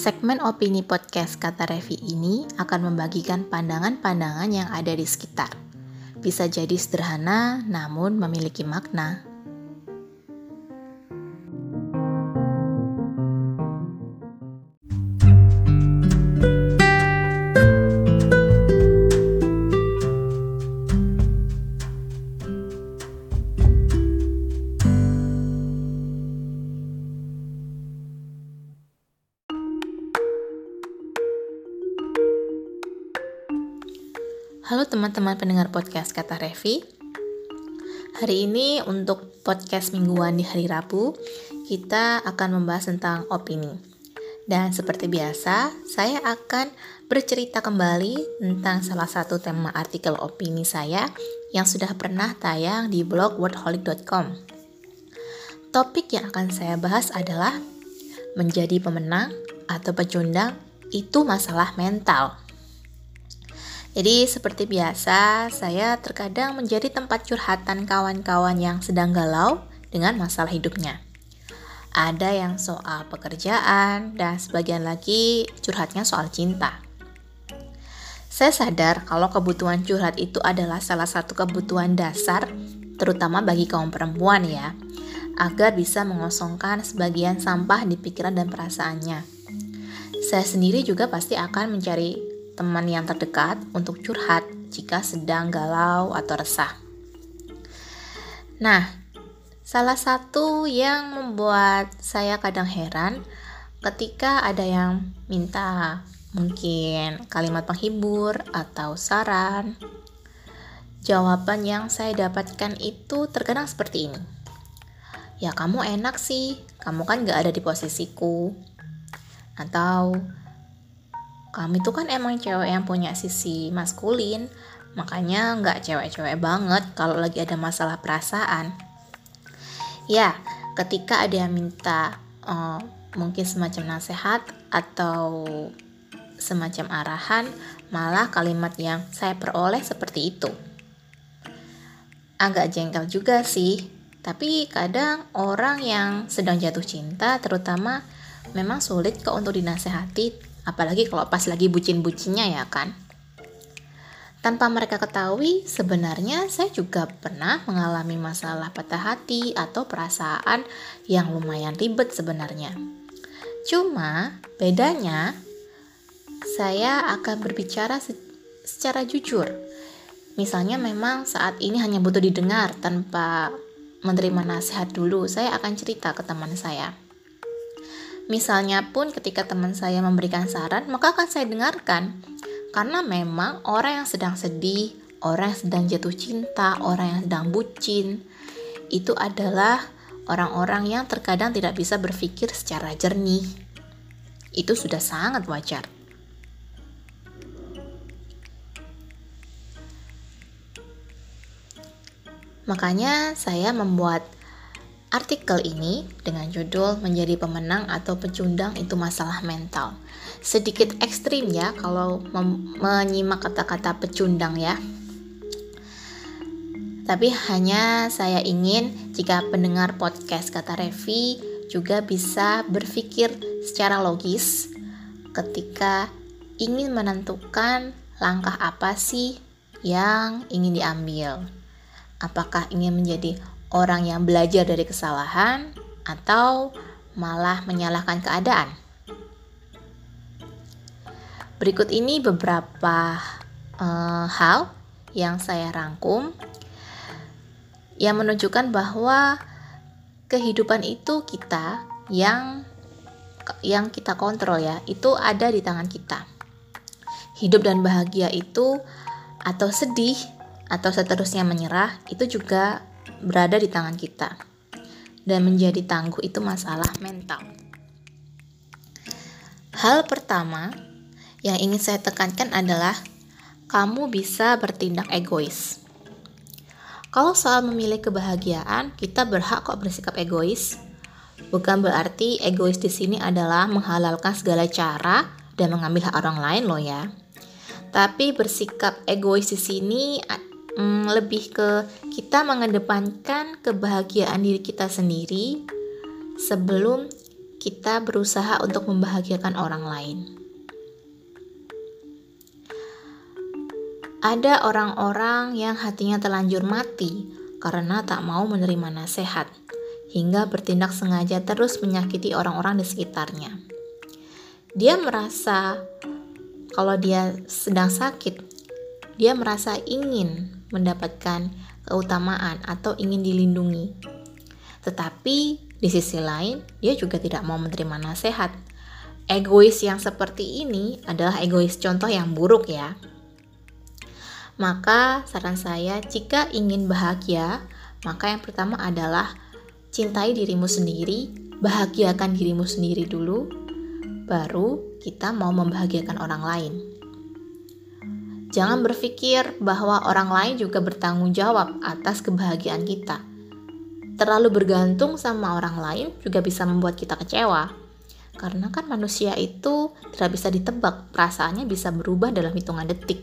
Segmen opini podcast kata Revi ini akan membagikan pandangan-pandangan yang ada di sekitar. Bisa jadi sederhana, namun memiliki makna. Teman-teman pendengar podcast Kata Revi. Hari ini untuk podcast mingguan di hari Rabu, kita akan membahas tentang opini. Dan seperti biasa, saya akan bercerita kembali tentang salah satu tema artikel opini saya yang sudah pernah tayang di blog wordholic.com. Topik yang akan saya bahas adalah menjadi pemenang atau pecundang itu masalah mental. Jadi seperti biasa, saya terkadang menjadi tempat curhatan kawan-kawan yang sedang galau dengan masalah hidupnya. Ada yang soal pekerjaan dan sebagian lagi curhatnya soal cinta. Saya sadar kalau kebutuhan curhat itu adalah salah satu kebutuhan dasar terutama bagi kaum perempuan ya, agar bisa mengosongkan sebagian sampah di pikiran dan perasaannya. Saya sendiri juga pasti akan mencari teman yang terdekat untuk curhat jika sedang galau atau resah. Nah, salah satu yang membuat saya kadang heran ketika ada yang minta mungkin kalimat penghibur atau saran. Jawaban yang saya dapatkan itu terkadang seperti ini. Ya kamu enak sih, kamu kan gak ada di posisiku. Atau kami tuh kan emang cewek yang punya sisi maskulin, makanya nggak cewek-cewek banget kalau lagi ada masalah perasaan. Ya, ketika ada yang minta uh, mungkin semacam nasihat atau semacam arahan, malah kalimat yang saya peroleh seperti itu. Agak jengkel juga sih, tapi kadang orang yang sedang jatuh cinta terutama memang sulit kok untuk dinasehati apalagi kalau pas lagi bucin-bucinnya ya kan. Tanpa mereka ketahui, sebenarnya saya juga pernah mengalami masalah patah hati atau perasaan yang lumayan ribet sebenarnya. Cuma bedanya, saya akan berbicara secara jujur. Misalnya memang saat ini hanya butuh didengar tanpa menerima nasihat dulu, saya akan cerita ke teman saya. Misalnya pun ketika teman saya memberikan saran, maka akan saya dengarkan. Karena memang orang yang sedang sedih, orang yang sedang jatuh cinta, orang yang sedang bucin, itu adalah orang-orang yang terkadang tidak bisa berpikir secara jernih. Itu sudah sangat wajar. Makanya saya membuat Artikel ini dengan judul menjadi pemenang atau pecundang itu masalah mental. Sedikit ekstrim ya kalau menyimak kata-kata pecundang ya. Tapi hanya saya ingin jika pendengar podcast kata Revi juga bisa berpikir secara logis ketika ingin menentukan langkah apa sih yang ingin diambil. Apakah ingin menjadi orang yang belajar dari kesalahan atau malah menyalahkan keadaan. Berikut ini beberapa uh, hal yang saya rangkum yang menunjukkan bahwa kehidupan itu kita yang yang kita kontrol ya, itu ada di tangan kita. Hidup dan bahagia itu atau sedih atau seterusnya menyerah itu juga berada di tangan kita. Dan menjadi tangguh itu masalah mental. Hal pertama yang ingin saya tekankan adalah kamu bisa bertindak egois. Kalau soal memilih kebahagiaan, kita berhak kok bersikap egois. Bukan berarti egois di sini adalah menghalalkan segala cara dan mengambil hak orang lain loh ya. Tapi bersikap egois di sini hmm, lebih ke kita mengedepankan kebahagiaan diri kita sendiri sebelum kita berusaha untuk membahagiakan orang lain. Ada orang-orang yang hatinya terlanjur mati karena tak mau menerima nasihat, hingga bertindak sengaja terus menyakiti orang-orang di sekitarnya. Dia merasa kalau dia sedang sakit, dia merasa ingin mendapatkan keutamaan atau ingin dilindungi. Tetapi di sisi lain, dia juga tidak mau menerima nasihat. Egois yang seperti ini adalah egois contoh yang buruk ya. Maka saran saya jika ingin bahagia, maka yang pertama adalah cintai dirimu sendiri, bahagiakan dirimu sendiri dulu, baru kita mau membahagiakan orang lain. Jangan berpikir bahwa orang lain juga bertanggung jawab atas kebahagiaan kita. Terlalu bergantung sama orang lain juga bisa membuat kita kecewa. Karena kan manusia itu tidak bisa ditebak, perasaannya bisa berubah dalam hitungan detik.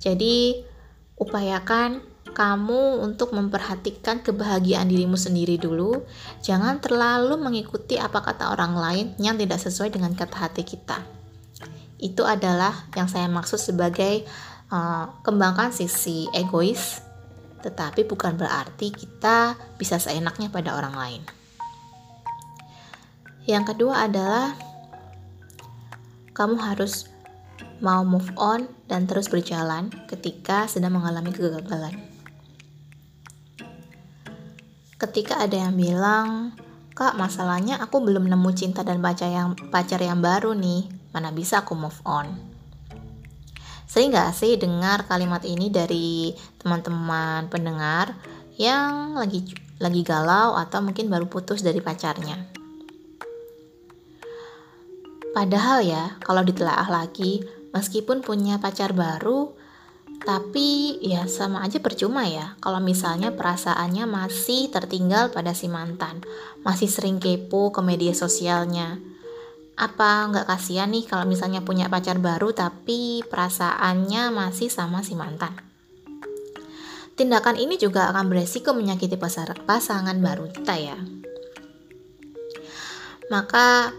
Jadi, upayakan kamu untuk memperhatikan kebahagiaan dirimu sendiri dulu. Jangan terlalu mengikuti apa kata orang lain yang tidak sesuai dengan kata hati kita. Itu adalah yang saya maksud sebagai uh, kembangkan sisi egois, tetapi bukan berarti kita bisa seenaknya pada orang lain. Yang kedua adalah kamu harus mau move on dan terus berjalan ketika sedang mengalami kegagalan. Ketika ada yang bilang, "Kak, masalahnya aku belum nemu cinta dan pacar yang pacar yang baru nih. Mana bisa aku move on?" Sering gak sih dengar kalimat ini dari teman-teman pendengar yang lagi lagi galau atau mungkin baru putus dari pacarnya? Padahal ya, kalau ditelaah lagi, meskipun punya pacar baru, tapi ya sama aja percuma ya kalau misalnya perasaannya masih tertinggal pada si mantan, masih sering kepo ke media sosialnya. Apa nggak kasihan nih kalau misalnya punya pacar baru tapi perasaannya masih sama si mantan? Tindakan ini juga akan beresiko menyakiti pasangan baru kita ya. Maka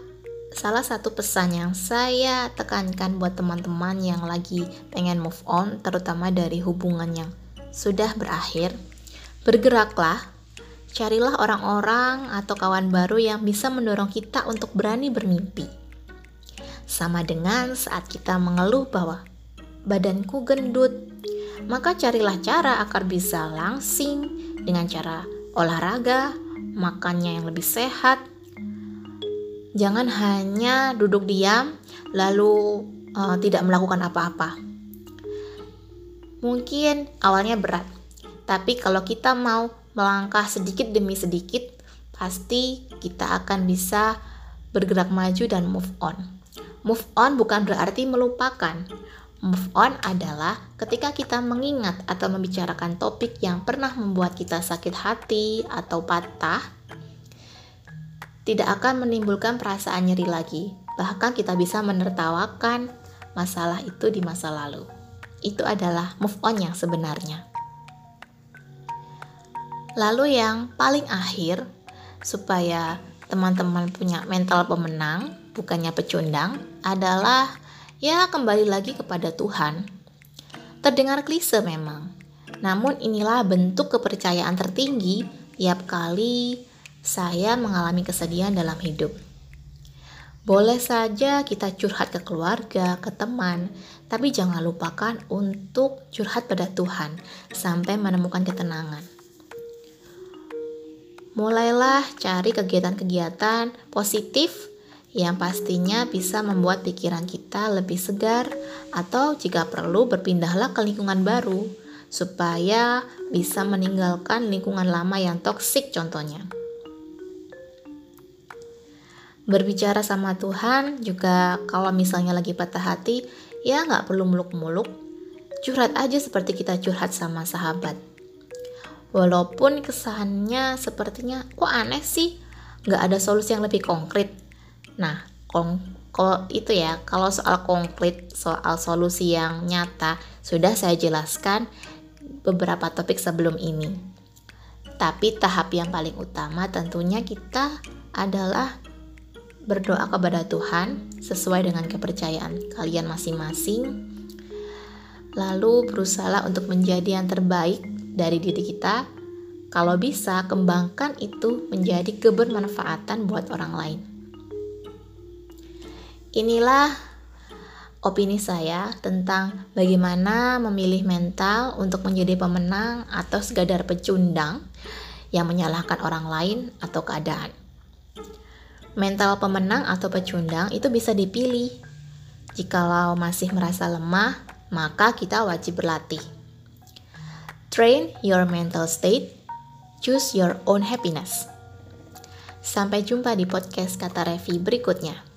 salah satu pesan yang saya tekankan buat teman-teman yang lagi pengen move on, terutama dari hubungan yang sudah berakhir, bergeraklah, carilah orang-orang atau kawan baru yang bisa mendorong kita untuk berani bermimpi. Sama dengan saat kita mengeluh bahwa badanku gendut, maka carilah cara agar bisa langsing dengan cara olahraga, makannya yang lebih sehat, Jangan hanya duduk diam lalu uh, tidak melakukan apa-apa. Mungkin awalnya berat, tapi kalau kita mau melangkah sedikit demi sedikit, pasti kita akan bisa bergerak maju dan move on. Move on bukan berarti melupakan. Move on adalah ketika kita mengingat atau membicarakan topik yang pernah membuat kita sakit hati atau patah, tidak akan menimbulkan perasaan nyeri lagi. Bahkan kita bisa menertawakan masalah itu di masa lalu. Itu adalah move on yang sebenarnya. Lalu yang paling akhir, supaya teman-teman punya mental pemenang, bukannya pecundang, adalah ya kembali lagi kepada Tuhan. Terdengar klise memang, namun inilah bentuk kepercayaan tertinggi tiap kali saya mengalami kesedihan dalam hidup. Boleh saja kita curhat ke keluarga, ke teman, tapi jangan lupakan untuk curhat pada Tuhan sampai menemukan ketenangan. Mulailah cari kegiatan-kegiatan positif yang pastinya bisa membuat pikiran kita lebih segar atau jika perlu berpindahlah ke lingkungan baru supaya bisa meninggalkan lingkungan lama yang toksik contohnya. Berbicara sama Tuhan juga kalau misalnya lagi patah hati ya nggak perlu muluk-muluk. Curhat aja seperti kita curhat sama sahabat walaupun kesannya sepertinya kok aneh sih? Nggak ada solusi yang lebih konkret. Nah kalau itu ya kalau soal konkret soal solusi yang nyata sudah saya jelaskan beberapa topik sebelum ini. Tapi tahap yang paling utama tentunya kita adalah berdoa kepada Tuhan sesuai dengan kepercayaan kalian masing-masing. Lalu berusaha untuk menjadi yang terbaik dari diri kita. Kalau bisa, kembangkan itu menjadi kebermanfaatan buat orang lain. Inilah opini saya tentang bagaimana memilih mental untuk menjadi pemenang atau sekadar pecundang yang menyalahkan orang lain atau keadaan. Mental pemenang atau pecundang itu bisa dipilih. Jikalau masih merasa lemah, maka kita wajib berlatih. Train your mental state, choose your own happiness. Sampai jumpa di podcast kata Revi berikutnya.